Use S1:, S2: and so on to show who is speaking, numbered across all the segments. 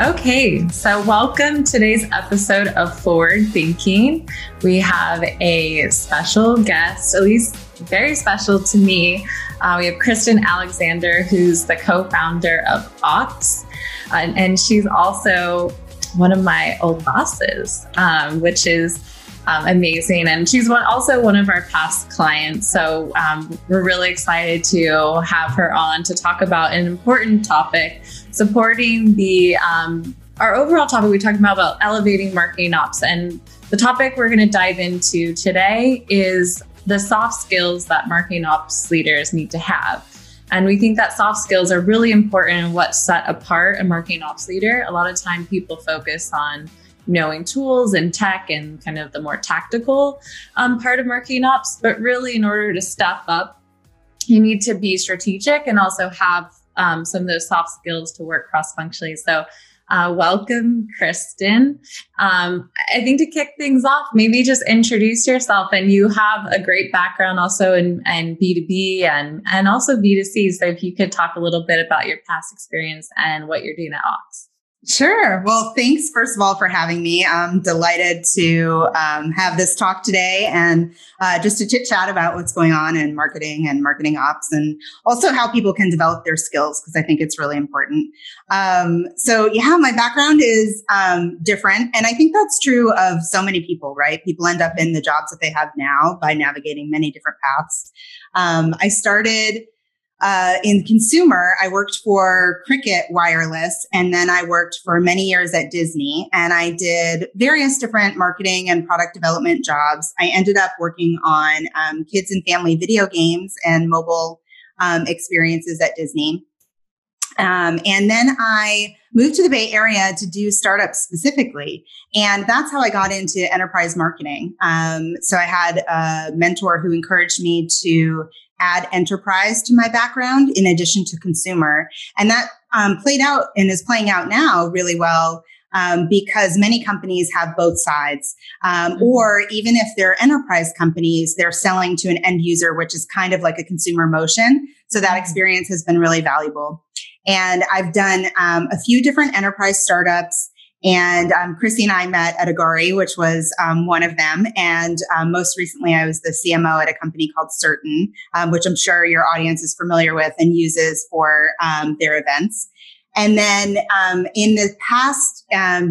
S1: Okay, so welcome to today's episode of Forward Thinking. We have a special guest, at least very special to me. Uh, we have Kristen Alexander, who's the co founder of Ox, uh, and she's also one of my old bosses, um, which is um, amazing. And she's one, also one of our past clients. So um, we're really excited to have her on to talk about an important topic supporting the um, our overall topic. We talked about, about elevating marketing ops, and the topic we're going to dive into today is the soft skills that marketing ops leaders need to have. And we think that soft skills are really important in what set apart a marketing ops leader. A lot of time people focus on knowing tools and tech and kind of the more tactical um, part of marketing ops. But really, in order to step up, you need to be strategic and also have um, some of those soft skills to work cross functionally. So, uh, welcome, Kristen. Um, I think to kick things off, maybe just introduce yourself. And you have a great background also in, in B2B and, and also B2C. So, if you could talk a little bit about your past experience and what you're doing at Ox.
S2: Sure. Well, thanks, first of all, for having me. I'm delighted to um, have this talk today and uh, just to chit chat about what's going on in marketing and marketing ops and also how people can develop their skills because I think it's really important. Um, so, yeah, my background is um, different. And I think that's true of so many people, right? People end up in the jobs that they have now by navigating many different paths. Um, I started uh, in consumer, I worked for Cricket Wireless, and then I worked for many years at Disney, and I did various different marketing and product development jobs. I ended up working on um, kids and family video games and mobile um, experiences at Disney. Um, and then I moved to the Bay Area to do startups specifically. And that's how I got into enterprise marketing. Um, so I had a mentor who encouraged me to add enterprise to my background in addition to consumer. And that um, played out and is playing out now really well um, because many companies have both sides. Um, mm-hmm. Or even if they're enterprise companies, they're selling to an end user, which is kind of like a consumer motion. So that mm-hmm. experience has been really valuable. And I've done um, a few different enterprise startups. And um, Crissy and I met at Agari, which was um, one of them. And um, most recently, I was the CMO at a company called Certain, um, which I'm sure your audience is familiar with and uses for um, their events. And then um, in the past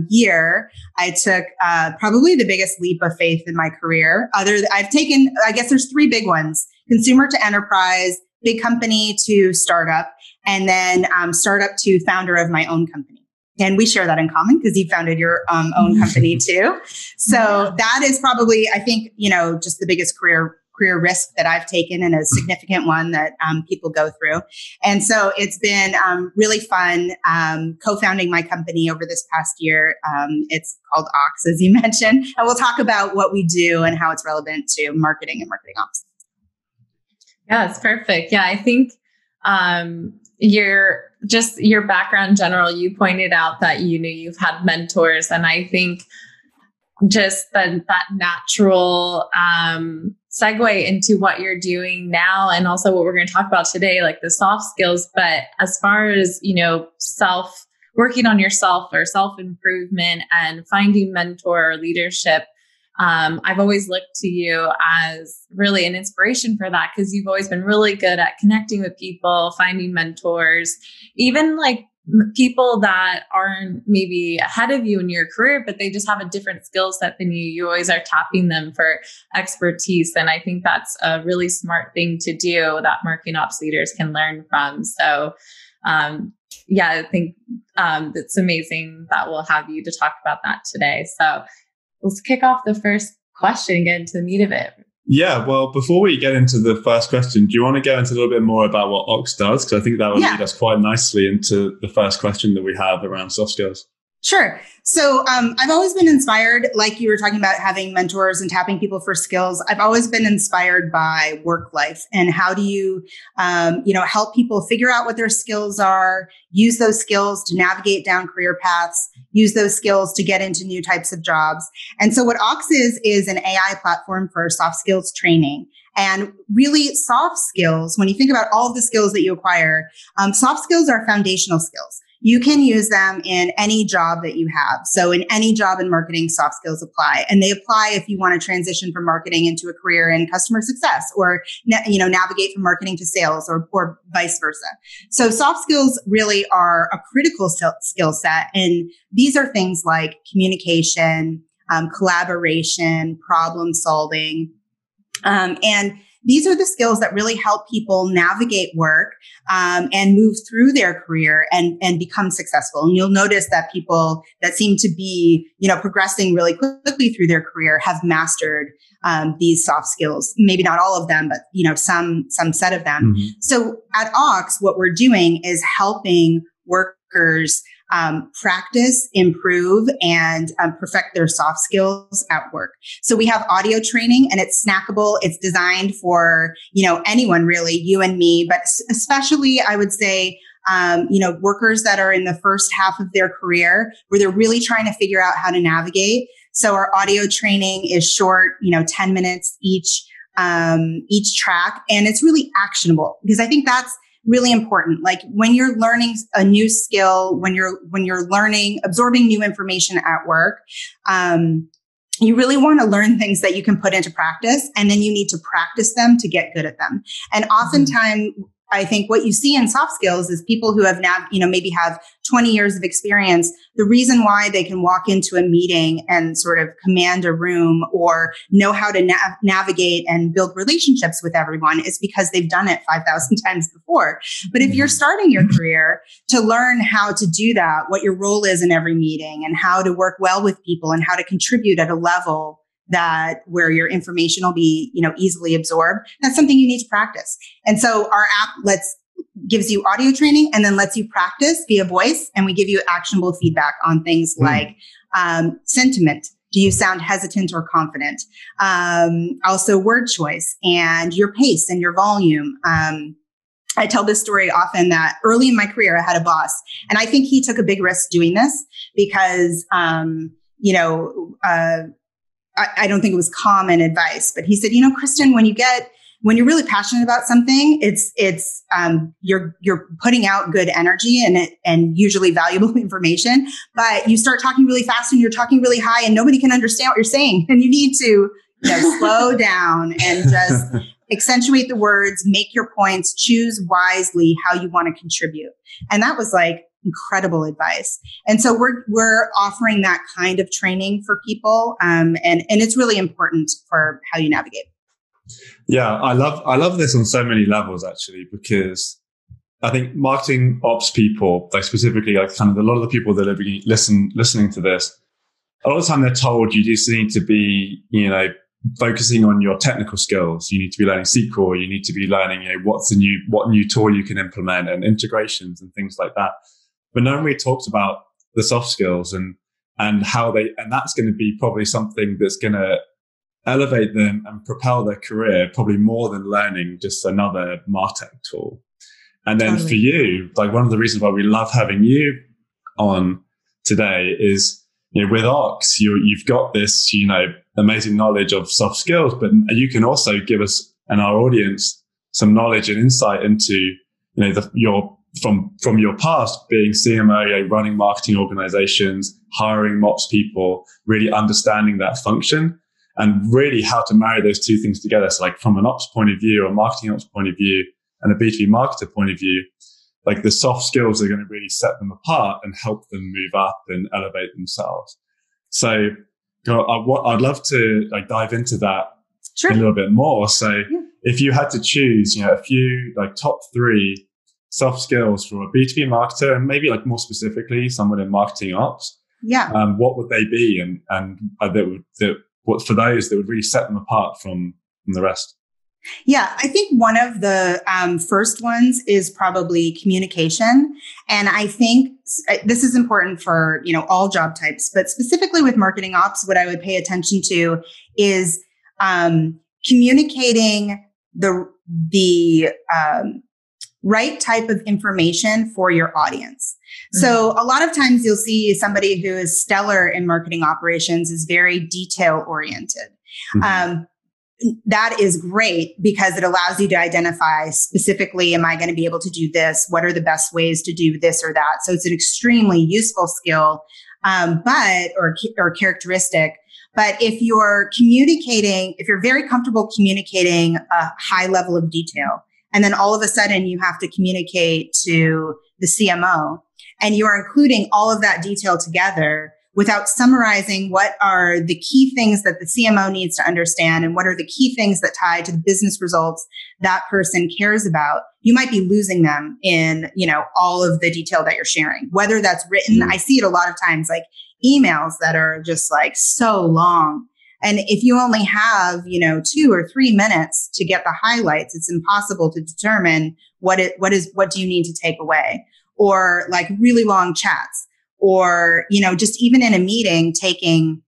S2: year, I took uh, probably the biggest leap of faith in my career. Other, I've taken, I guess there's three big ones: consumer to enterprise, big company to startup, and then startup to founder of my own company and we share that in common because you founded your um, own company too. So yeah. that is probably, I think, you know, just the biggest career career risk that I've taken and a significant one that um, people go through. And so it's been um, really fun um, co-founding my company over this past year. Um, it's called Ox, as you mentioned, and we'll talk about what we do and how it's relevant to marketing and marketing ops.
S1: Yeah, it's perfect. Yeah, I think um, your just your background in general you pointed out that you knew you've had mentors and i think just the, that natural um, segue into what you're doing now and also what we're going to talk about today like the soft skills. But as far as you know self working on yourself or self improvement and finding mentor or leadership um, I've always looked to you as really an inspiration for that because you've always been really good at connecting with people, finding mentors, even like people that aren't maybe ahead of you in your career, but they just have a different skill set than you. You always are tapping them for expertise. And I think that's a really smart thing to do that marketing ops leaders can learn from. So, um, yeah, I think um, it's amazing that we'll have you to talk about that today. So, let's kick off the first question and get into the meat of it.
S3: Yeah, well, before we get into the first question, do you want to go into a little bit more about what Ox does? Because I think that will yeah. lead us quite nicely into the first question that we have around soft skills.
S2: Sure. So um, I've always been inspired, like you were talking about having mentors and tapping people for skills. I've always been inspired by work life and how do you, um, you know, help people figure out what their skills are, use those skills to navigate down career paths, use those skills to get into new types of jobs. And so what Ox is is an AI platform for soft skills training. And really soft skills, when you think about all of the skills that you acquire, um, soft skills are foundational skills you can use them in any job that you have. So in any job in marketing, soft skills apply and they apply if you want to transition from marketing into a career in customer success or, you know, navigate from marketing to sales or, or vice versa. So soft skills really are a critical skill set. And these are things like communication, um, collaboration, problem solving, um, and these are the skills that really help people navigate work um, and move through their career and and become successful. And you'll notice that people that seem to be you know progressing really quickly through their career have mastered um, these soft skills. Maybe not all of them, but you know some some set of them. Mm-hmm. So at Ox, what we're doing is helping workers um, practice, improve, and um, perfect their soft skills at work. So we have audio training, and it's snackable. It's designed for you know anyone really, you and me, but especially I would say. Um, you know, workers that are in the first half of their career where they're really trying to figure out how to navigate. So our audio training is short, you know, 10 minutes each, um, each track. And it's really actionable because I think that's, really important. Like when you're learning a new skill, when you're, when you're learning, absorbing new information at work, um, you really want to learn things that you can put into practice and then you need to practice them to get good at them. And mm-hmm. oftentimes I think what you see in soft skills is people who have now, you know, maybe have 20 years of experience. The reason why they can walk into a meeting and sort of command a room or know how to nav- navigate and build relationships with everyone is because they've done it 5,000 times before. But if you're mm-hmm. starting your mm-hmm. career to learn how to do that, what your role is in every meeting and how to work well with people and how to contribute at a level that where your information will be, you know, easily absorbed. That's something you need to practice. And so our app lets gives you audio training and then lets you practice via voice. And we give you actionable feedback on things mm. like um, sentiment. Do you sound hesitant or confident? Um, also, word choice and your pace and your volume. Um, I tell this story often that early in my career, I had a boss, and I think he took a big risk doing this because, um, you know, uh, I, I don't think it was common advice, but he said, you know, Kristen, when you get when you're really passionate about something, it's it's um, you're you're putting out good energy and it, and usually valuable information. But you start talking really fast and you're talking really high, and nobody can understand what you're saying. And you need to you know, slow down and just accentuate the words, make your points, choose wisely how you want to contribute. And that was like incredible advice. And so we're we're offering that kind of training for people, um, and and it's really important for how you navigate.
S3: Yeah, I love I love this on so many levels actually because I think marketing ops people, like specifically, like kind of a lot of the people that are listen listening to this, a lot of the time they're told you just need to be, you know, focusing on your technical skills. You need to be learning SQL. You need to be learning, you know, what's the new what new tool you can implement and integrations and things like that. But no one really talked about the soft skills and and how they and that's going to be probably something that's going to elevate them and propel their career probably more than learning just another martech tool and then totally. for you like one of the reasons why we love having you on today is you know with ox you you've got this you know amazing knowledge of soft skills but you can also give us and our audience some knowledge and insight into you know the, your from from your past being CMO, running marketing organizations, hiring MOPS people, really understanding that function and really how to marry those two things together. So like from an ops point of view or marketing ops point of view and a B2B marketer point of view, like the soft skills are going to really set them apart and help them move up and elevate themselves. So I, would love to like dive into that sure. a little bit more. So yeah. if you had to choose, you know, a few like top three soft skills for a B2B marketer and maybe like more specifically someone in marketing ops,
S2: yeah,
S3: um, what would they be? And, and uh, that would, that, what for those that would really set them apart from, from the rest?
S2: Yeah, I think one of the um, first ones is probably communication, and I think this is important for you know all job types, but specifically with marketing ops, what I would pay attention to is um, communicating the the um, right type of information for your audience. Mm-hmm. So a lot of times you'll see somebody who is stellar in marketing operations is very detail oriented. Mm-hmm. Um, that is great because it allows you to identify specifically, am I going to be able to do this? What are the best ways to do this or that? So it's an extremely useful skill, um, but, or, or characteristic. But if you're communicating, if you're very comfortable communicating a high level of detail, and then all of a sudden you have to communicate to the CMO and you're including all of that detail together, without summarizing what are the key things that the CMO needs to understand and what are the key things that tie to the business results that person cares about, you might be losing them in, you know, all of the detail that you're sharing. Whether that's written, mm-hmm. I see it a lot of times like emails that are just like so long. And if you only have, you know, two or three minutes to get the highlights, it's impossible to determine what it, what is, what do you need to take away? Or like really long chats or, you know, just even in a meeting, taking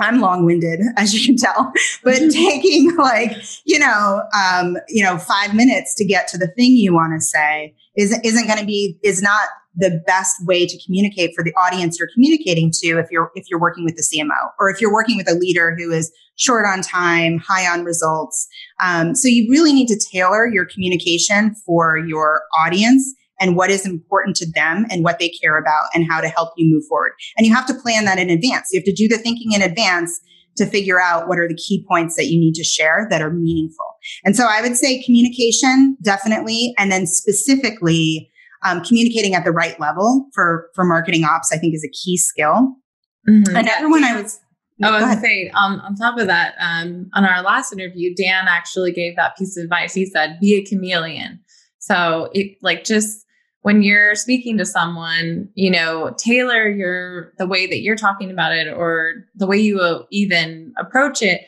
S2: I'm long-winded, as you can tell, but taking like you know, um, you know, five minutes to get to the thing you want to say is isn't going to be is not the best way to communicate for the audience you're communicating to if you're if you're working with the CMO or if you're working with a leader who is short on time, high on results. Um, so you really need to tailor your communication for your audience and what is important to them and what they care about and how to help you move forward. And you have to plan that in advance. You have to do the thinking in advance to figure out what are the key points that you need to share that are meaningful. And so I would say communication definitely, and then specifically um, communicating at the right level for for marketing ops. I think is a key skill. Mm-hmm. Another one I was.
S1: Oh, I was saying, um, on top of that, um, on our last interview, Dan actually gave that piece of advice. He said, "Be a chameleon." So, it like just when you're speaking to someone, you know, tailor your the way that you're talking about it or the way you even approach it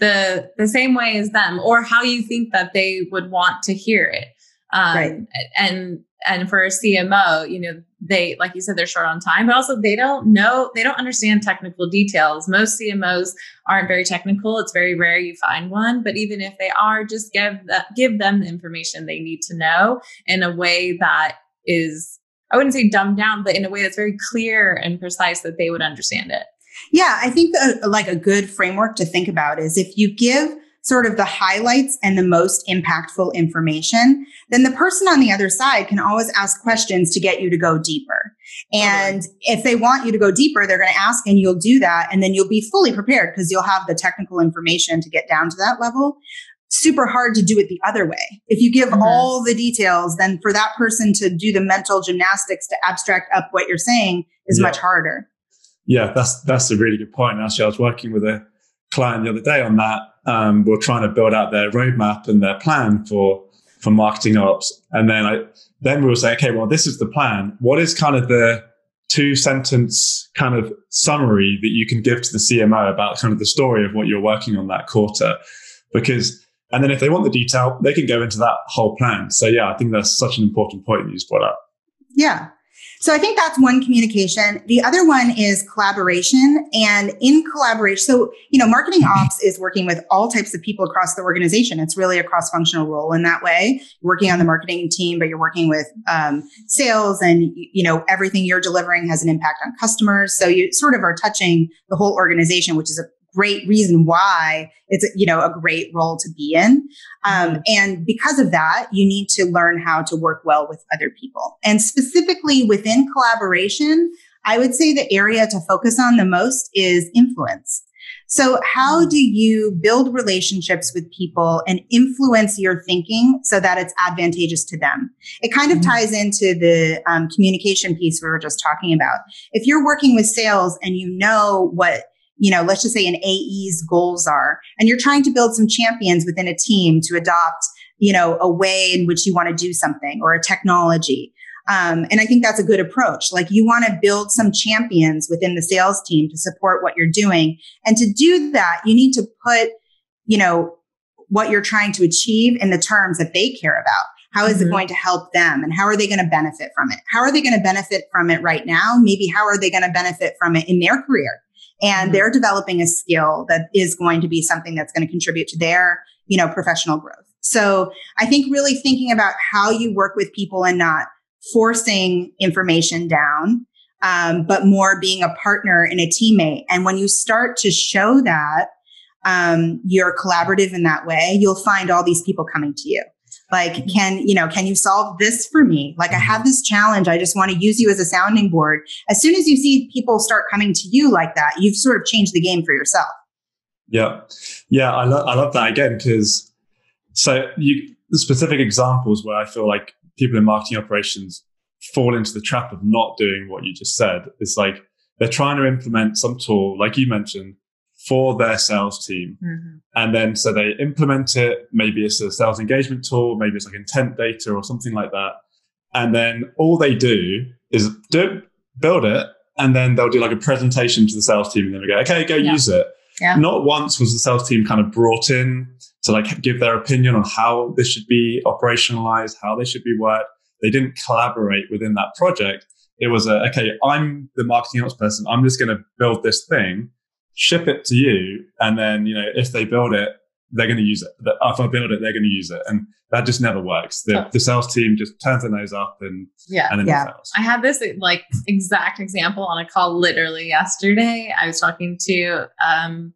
S1: the the same way as them or how you think that they would want to hear it. Um, right. and and for a CMO, you know, they like you said they're short on time, but also they don't know they don't understand technical details. Most CMOs aren't very technical. It's very rare you find one, but even if they are, just give that give them the information they need to know in a way that is I wouldn't say dumbed down, but in a way that's very clear and precise that they would understand it.
S2: Yeah, I think the, like a good framework to think about is if you give sort of the highlights and the most impactful information, then the person on the other side can always ask questions to get you to go deeper. And if they want you to go deeper, they're going to ask and you'll do that. And then you'll be fully prepared because you'll have the technical information to get down to that level super hard to do it the other way. If you give mm-hmm. all the details, then for that person to do the mental gymnastics to abstract up what you're saying is yeah. much harder.
S3: Yeah, that's that's a really good point. Actually, I was working with a client the other day on that. Um, we're trying to build out their roadmap and their plan for for marketing ops, and then I then we were saying, okay, well, this is the plan. What is kind of the two sentence kind of summary that you can give to the CMO about kind of the story of what you're working on that quarter? Because and then if they want the detail, they can go into that whole plan. So yeah, I think that's such an important point you just brought up.
S2: Yeah. So I think that's one communication. The other one is collaboration and in collaboration. So, you know, marketing ops is working with all types of people across the organization. It's really a cross functional role in that way. Working on the marketing team, but you're working with um, sales and, you know, everything you're delivering has an impact on customers. So you sort of are touching the whole organization, which is a great reason why it's you know a great role to be in um, mm-hmm. and because of that you need to learn how to work well with other people and specifically within collaboration i would say the area to focus on the most is influence so how mm-hmm. do you build relationships with people and influence your thinking so that it's advantageous to them? It kind of mm-hmm. ties into the um, communication piece we were just talking about. If you're working with sales and you know what you know, let's just say an AE's goals are, and you're trying to build some champions within a team to adopt, you know, a way in which you want to do something or a technology. Um, and I think that's a good approach. Like you want to build some champions within the sales team to support what you're doing. And to do that, you need to put, you know, what you're trying to achieve in the terms that they care about. How is mm-hmm. it going to help them? And how are they going to benefit from it? How are they going to benefit from it right now? Maybe how are they going to benefit from it in their career? And mm-hmm. they're developing a skill that is going to be something that's going to contribute to their, you know, professional growth. So I think really thinking about how you work with people and not forcing information down, um, but more being a partner and a teammate. And when you start to show that, um, you're collaborative in that way, you'll find all these people coming to you. Like, can, you know, can you solve this for me? Like, I mm-hmm. have this challenge. I just want to use you as a sounding board. As soon as you see people start coming to you like that, you've sort of changed the game for yourself.
S3: Yeah. Yeah. I, lo- I love that again because so you, the specific examples where I feel like people in marketing operations fall into the trap of not doing what you just said is like they're trying to implement some tool, like you mentioned, for their sales team. Mm-hmm. And then so they implement it. Maybe it's a sales engagement tool, maybe it's like intent data or something like that. And then all they do is do build it. And then they'll do like a presentation to the sales team and then we go, okay, go yeah. use it. Yeah. Not once was the sales team kind of brought in to like give their opinion on how this should be operationalized, how they should be worked. They didn't collaborate within that project. It was a, okay, I'm the marketing ops person. I'm just going to build this thing ship it to you, and then you know if they build it, they're going to use it. If I build it, they're going to use it, and that just never works. The, the sales team just turns their nose up and
S1: yeah,
S3: and
S1: yeah. I had this like exact example on a call literally yesterday. I was talking to um,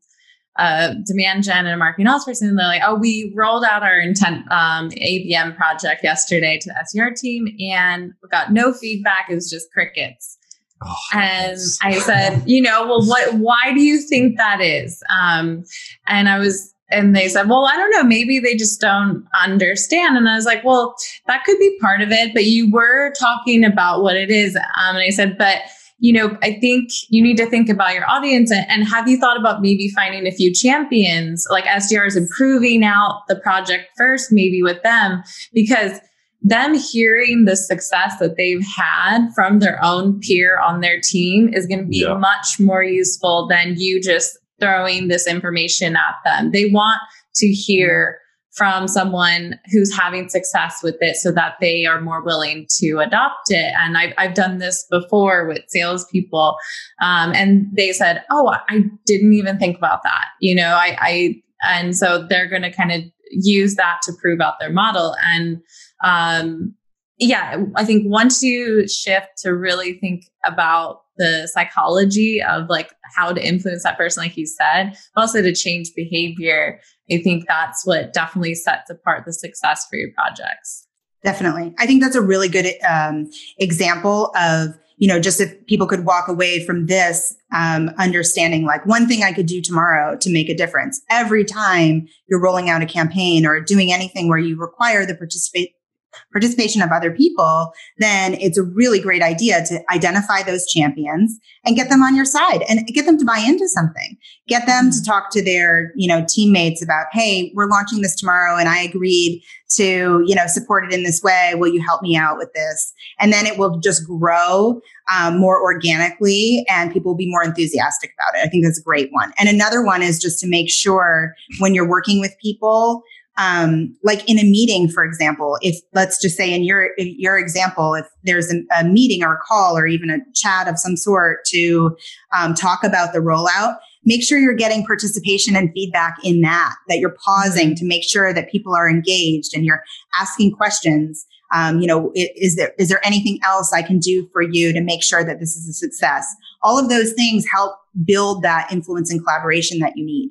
S1: a demand gen and a marketing ops person, and they're like, "Oh, we rolled out our intent um, ABM project yesterday to the SDR team, and we got no feedback. It was just crickets." Oh, and I said, you know, well, what, why do you think that is? Um, and I was, and they said, well, I don't know, maybe they just don't understand. And I was like, well, that could be part of it, but you were talking about what it is. Um, and I said, but you know, I think you need to think about your audience and, and, have you thought about maybe finding a few champions like SDRs improving out the project first, maybe with them, because them hearing the success that they've had from their own peer on their team is going to be yeah. much more useful than you just throwing this information at them. They want to hear from someone who's having success with it so that they are more willing to adopt it. And I've, I've done this before with salespeople. Um, and they said, Oh, I didn't even think about that. You know, I, I and so they're going to kind of use that to prove out their model. And um, yeah, I think once you shift to really think about the psychology of like how to influence that person, like you said, but also to change behavior, I think that's what definitely sets apart the success for your projects.
S2: Definitely. I think that's a really good um, example of, you know, just if people could walk away from this um, understanding like one thing I could do tomorrow to make a difference. Every time you're rolling out a campaign or doing anything where you require the participate participation of other people, then it's a really great idea to identify those champions and get them on your side and get them to buy into something. Get them to talk to their, you know, teammates about, hey, we're launching this tomorrow and I agreed to, you know, support it in this way. Will you help me out with this? And then it will just grow um, more organically and people will be more enthusiastic about it. I think that's a great one. And another one is just to make sure when you're working with people um, like in a meeting, for example, if let's just say in your your example, if there's a, a meeting or a call or even a chat of some sort to um, talk about the rollout, make sure you're getting participation and feedback in that. That you're pausing to make sure that people are engaged and you're asking questions. Um, you know, is there is there anything else I can do for you to make sure that this is a success? All of those things help build that influence and collaboration that you need.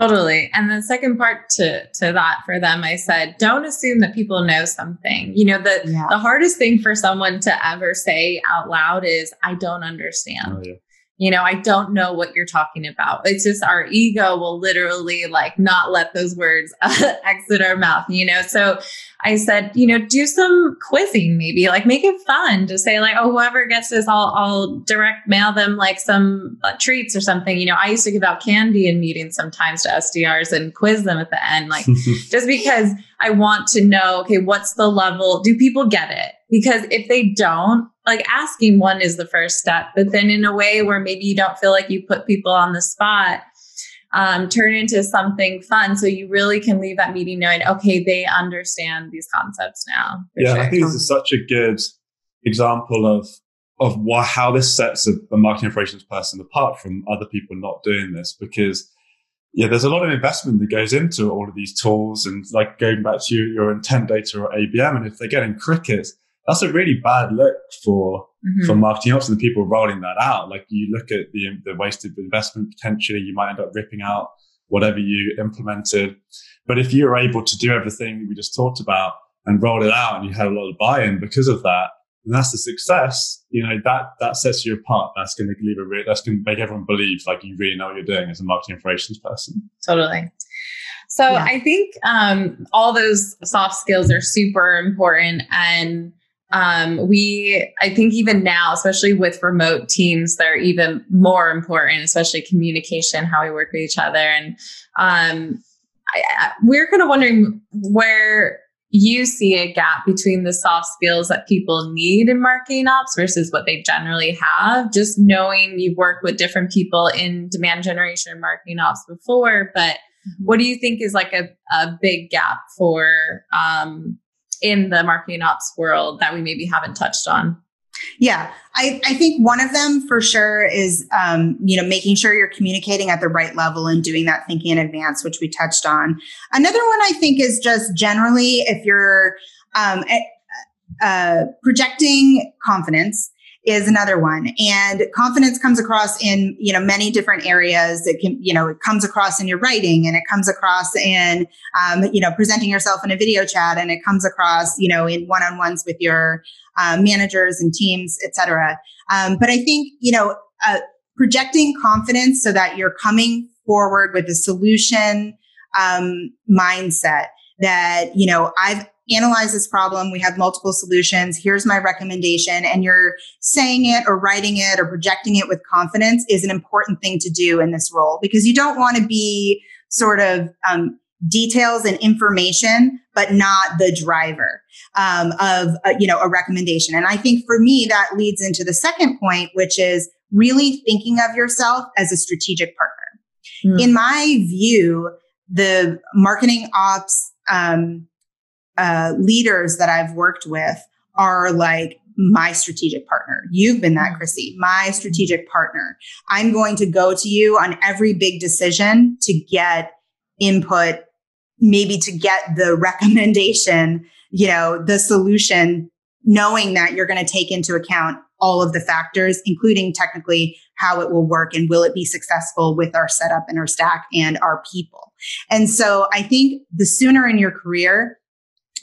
S1: Totally. And the second part to to that for them, I said, don't assume that people know something. You know, the yeah. the hardest thing for someone to ever say out loud is, I don't understand. Oh, yeah you know, I don't know what you're talking about. It's just our ego will literally like not let those words uh, exit our mouth, you know? So I said, you know, do some quizzing, maybe like make it fun to say like, oh, whoever gets this, I'll, I'll direct mail them like some uh, treats or something. You know, I used to give out candy in meetings sometimes to SDRs and quiz them at the end, like just because I want to know, okay, what's the level? Do people get it? Because if they don't, like asking one is the first step, but then in a way where maybe you don't feel like you put people on the spot, um, turn into something fun so you really can leave that meeting knowing, okay, they understand these concepts now.
S3: Yeah, sure. I think this is such a good example of of why how this sets a, a marketing operations person apart from other people not doing this because yeah, there's a lot of investment that goes into all of these tools and like going back to your, your intent data or ABM. And if they're getting crickets, that's a really bad look for mm-hmm. for marketing ops and the people rolling that out. Like you look at the the wasted investment potentially, you might end up ripping out whatever you implemented. But if you're able to do everything we just talked about and roll it out and you had a lot of buy-in because of that, and that's the success, you know, that, that sets you apart. That's going to leave a re- that's going to make everyone believe like you really know what you're doing as a marketing operations person.
S1: Totally. So yeah. I think um, all those soft skills are super important. And um, we, I think even now, especially with remote teams, they're even more important, especially communication, how we work with each other. And um, I, I, we're kind of wondering where you see a gap between the soft skills that people need in marketing ops versus what they generally have. Just knowing you've worked with different people in demand generation and marketing ops before, but mm-hmm. what do you think is like a, a big gap for um, in the marketing ops world that we maybe haven't touched on?
S2: Yeah, I, I think one of them for sure is, um, you know, making sure you're communicating at the right level and doing that thinking in advance, which we touched on. Another one I think is just generally if you're um, uh, projecting confidence is another one. And confidence comes across in you know many different areas. It can you know it comes across in your writing and it comes across in um, you know presenting yourself in a video chat and it comes across you know in one-on-ones with your uh, managers and teams etc um, but i think you know uh, projecting confidence so that you're coming forward with a solution um, mindset that you know i've analyze this problem. We have multiple solutions. Here's my recommendation. And you're saying it or writing it or projecting it with confidence is an important thing to do in this role because you don't want to be sort of um, details and information, but not the driver um, of uh, you know a recommendation. And I think for me that leads into the second point, which is really thinking of yourself as a strategic partner. Mm. In my view, the marketing ops um, uh, leaders that I've worked with are like my strategic partner. You've been that. Crissy, my strategic partner. I'm going to go to you on every big decision to get input, maybe to get the recommendation, you know, the solution, knowing that you're going to take into account all of the factors, including technically how it will work and will it be successful with our setup and our stack and our people. And so I think the sooner in your career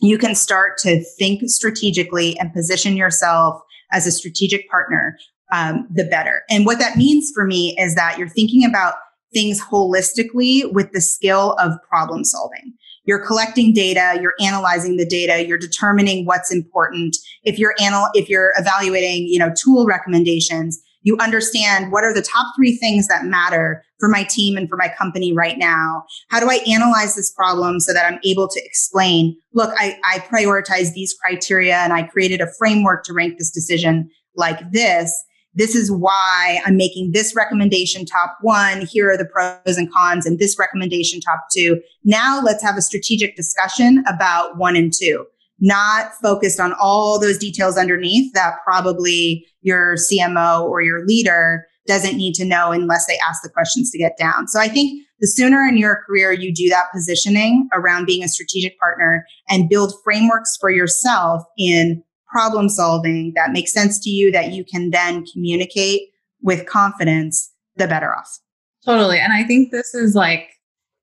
S2: you can start to think strategically and position yourself as a strategic partner, um, the better. And what that means for me is that you're thinking about things holistically with the skill of problem solving. You're collecting data, you're analyzing the data, you're determining what's important. If you're anal- if you're evaluating, you know, tool recommendations, you understand what are the top three things that matter for my team and for my company right now? How do I analyze this problem so that I'm able to explain, look, I, I prioritize these criteria and I created a framework to rank this decision like this. This is why I'm making this recommendation top one. Here are the pros and cons and this recommendation top two. Now let's have a strategic discussion about one and two not focused on all those details underneath that probably your CMO or your leader doesn't need to know unless they ask the questions to get down. So I think the sooner in your career you do that positioning around being a strategic partner and build frameworks for yourself in problem solving that makes sense to you that you can then communicate with confidence, the better off.
S1: Totally. And I think this is like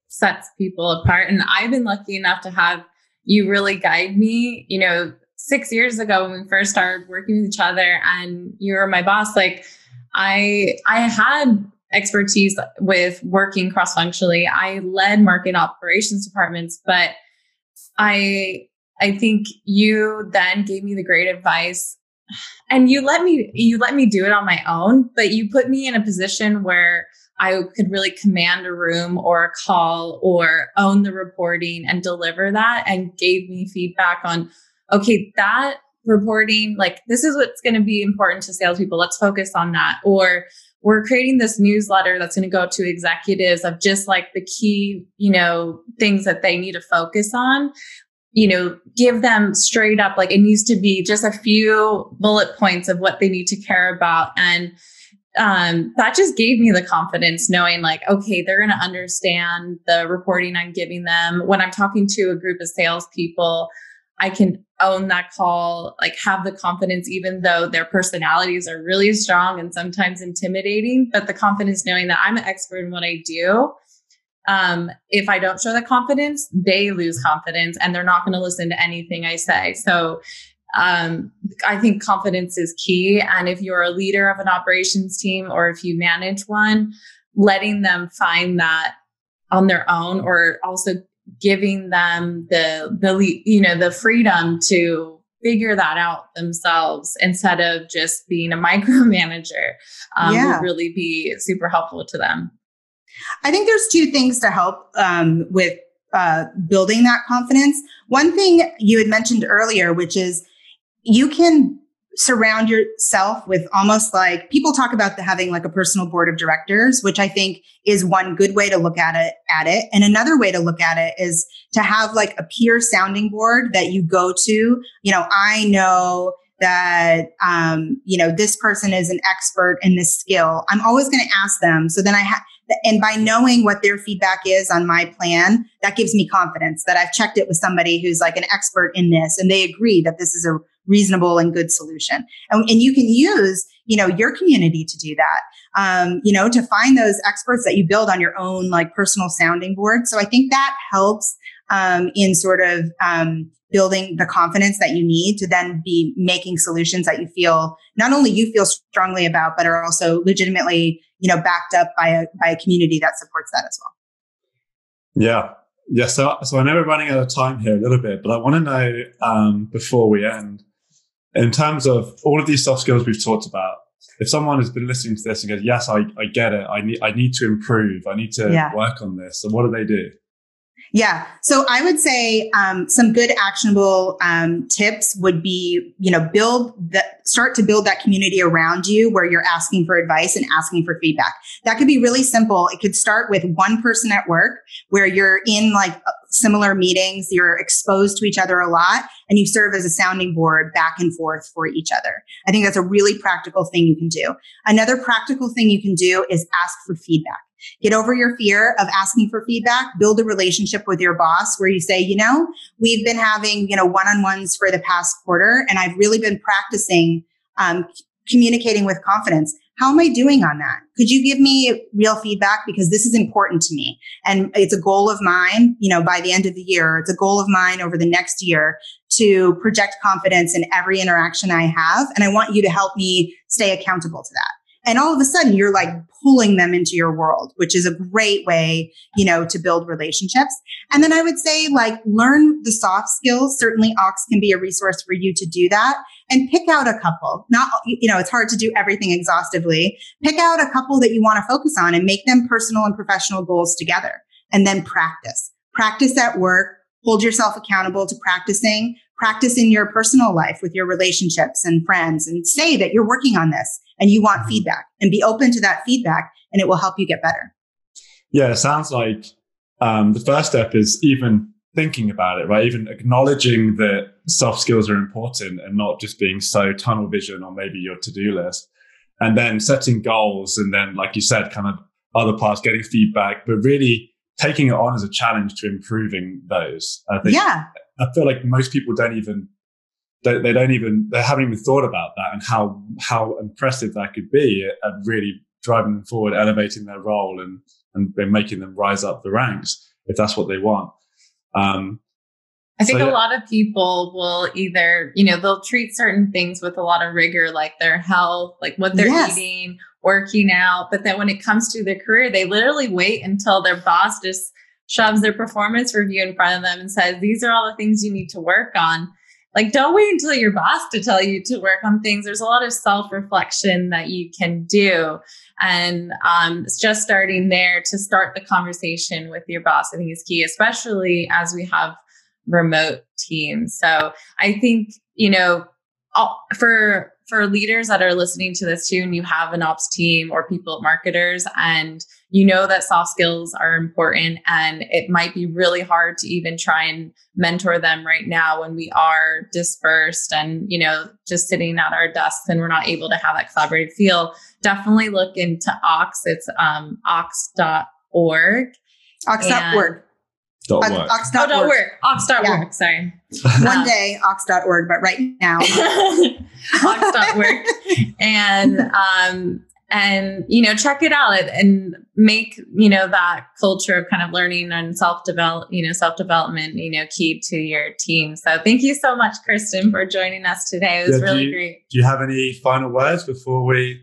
S1: sets people apart. And I've been lucky enough to have you really guide me. You know, six years ago when we first started working with each other and you were my boss, like I I had expertise with working cross functionally. I led marketing operations departments, but I I think you then gave me the great advice and you let me you let me do it on my own, but you put me in a position where I could really command a room or a call or own the reporting and deliver that and gave me feedback on, okay, that reporting, like this is what's going to be important to salespeople. Let's focus on that. Or we're creating this newsletter that's going to go to executives of just like the key, you know, things that they need to focus on. You know, give them straight up, like it needs to be just a few bullet points of what they need to care about. And um, that just gave me the confidence knowing like, okay, they're going to understand the reporting I'm giving them. When I'm talking to a group of salespeople, I can own that call, like have the confidence, even though their personalities are really strong and sometimes intimidating, but the confidence knowing that I'm an expert in what I do um, if I don't show the confidence, they lose confidence and they're not going to listen to anything I say. So um, I think confidence is key. And if you're a leader of an operations team or if you manage one, letting them find that on their own or also giving them the the you know the freedom to figure that out themselves instead of just being a micromanager um, yeah. would really be super helpful to them.
S2: I think there's two things to help um, with uh, building that confidence. One thing you had mentioned earlier, which is you can surround yourself with almost like people talk about the having like a personal board of directors, which I think is one good way to look at it at it. And another way to look at it is to have like a peer sounding board that you go to. You know, I know that um, you know this person is an expert in this skill. I'm always going to ask them. So then I have and by knowing what their feedback is on my plan, that gives me confidence that I've checked it with somebody who's like an expert in this and they agree that this is a reasonable and good solution. And, and you can use, you know, your community to do that. Um, you know, to find those experts that you build on your own like personal sounding board. So I think that helps um, in sort of um, building the confidence that you need to then be making solutions that you feel not only you feel strongly about, but are also legitimately, you know, backed up by a by a community that supports that as well.
S3: Yeah, yeah. So, so I know we're running out of time here a little bit, but I want to know um, before we end in terms of all of these soft skills we've talked about, if someone has been listening to this and goes, yes, I, I get it. I need, I need to improve. I need to yeah. work on this. So what do they do?
S2: Yeah. So I would say um, some good actionable um, tips would be, you know, build that, start to build that community around you where you're asking for advice and asking for feedback. That could be really simple. It could start with one person at work where you're in like similar meetings, you're exposed to each other a lot, and you serve as a sounding board back and forth for each other. I think that's a really practical thing you can do. Another practical thing you can do is ask for feedback. Get over your fear of asking for feedback, build a relationship with your boss where you say, you know, we've been having, you know, one-on-ones for the past quarter and I've really been practicing um, communicating with confidence. How am I doing on that? Could you give me real feedback? Because this is important to me. And it's a goal of mine, you know, by the end of the year, it's a goal of mine over the next year to project confidence in every interaction I have. And I want you to help me stay accountable to that. And all of a sudden you're like pulling them into your world, which is a great way, you know, to build relationships. And then I would say like learn the soft skills. Certainly Ox can be a resource for you to do that and pick out a couple. Not, you know, it's hard to do everything exhaustively. Pick out a couple that you want to focus on and make them personal and professional goals together and then practice. Practice at work, hold yourself accountable to practicing, practice in your personal life with your relationships and friends and say that you're working on this and you want feedback and be open to that feedback and it will help you get better.
S3: Yeah, it sounds like um, the first step is even thinking about it, right? Even acknowledging that soft skills are important and not just being so tunnel vision on maybe your to do list. And then setting goals. And then, like you said, kind of other parts, getting feedback, but really taking it on as a challenge to improving those.
S2: I think, yeah.
S3: I feel like most people don't even they, they don't even they haven't even thought about that and how how impressive that could be at really driving them forward, elevating their role and and, making them rise up the ranks if that's what they want. Um,
S1: I think so, yeah. a lot of people will either, you know, they'll treat certain things with a lot of rigor, like their health, like what they're yes. eating, working out. But then when it comes to their career, they literally wait until their boss just shoves their performance review in front of them and says, these are all the things you need to work on. Like, don't wait until your boss to tell you to work on things. There's a lot of self reflection that you can do. And um, it's just starting there to start the conversation with your boss, I think is key, especially as we have remote teams. So I think, you know, for for leaders that are listening to this too, and you have an ops team or people marketers, and you know that soft skills are important, and it might be really hard to even try and mentor them right now when we are dispersed and you know just sitting at our desks and we're not able to have that collaborative feel. Definitely look into Ox. It's um, ox.org.
S2: Ox.org.
S3: Dot work.
S1: Ox. Oh, dot work. Ox.org. Yeah. Sorry.
S2: One um, day, ox.org, but right now.
S1: ox.work. and, um, and you know check it out and make you know that culture of kind of learning and self develop you know self development you know key to your team so thank you so much kristen for joining us today it was yeah, really
S3: you,
S1: great
S3: do you have any final words before we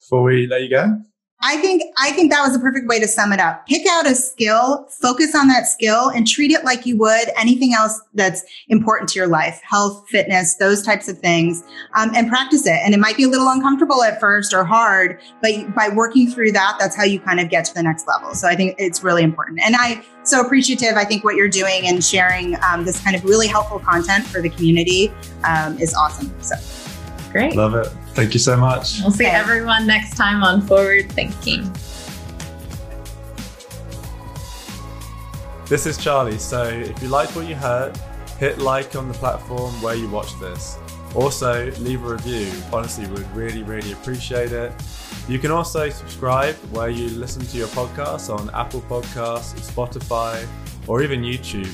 S3: before we let you go
S2: I think I think that was a perfect way to sum it up. Pick out a skill, focus on that skill and treat it like you would anything else that's important to your life, health, fitness, those types of things, um, and practice it. And it might be a little uncomfortable at first or hard, but by working through that, that's how you kind of get to the next level. So I think it's really important. And I so appreciative. I think what you're doing and sharing um, this kind of really helpful content for the community um, is awesome. So.
S1: Great.
S3: Love it. Thank you so much.
S1: We'll see everyone next time on Forward Thinking.
S3: This is Charlie. So if you liked what you heard, hit like on the platform where you watch this. Also, leave a review. Honestly, we'd really, really appreciate it. You can also subscribe where you listen to your podcasts on Apple Podcasts, Spotify, or even YouTube.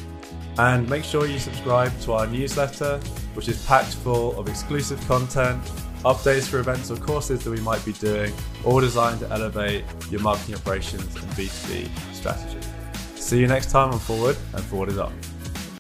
S3: And make sure you subscribe to our newsletter, which is packed full of exclusive content, updates for events or courses that we might be doing, all designed to elevate your marketing operations and B2B strategy. See you next time on Forward and Forward is Up.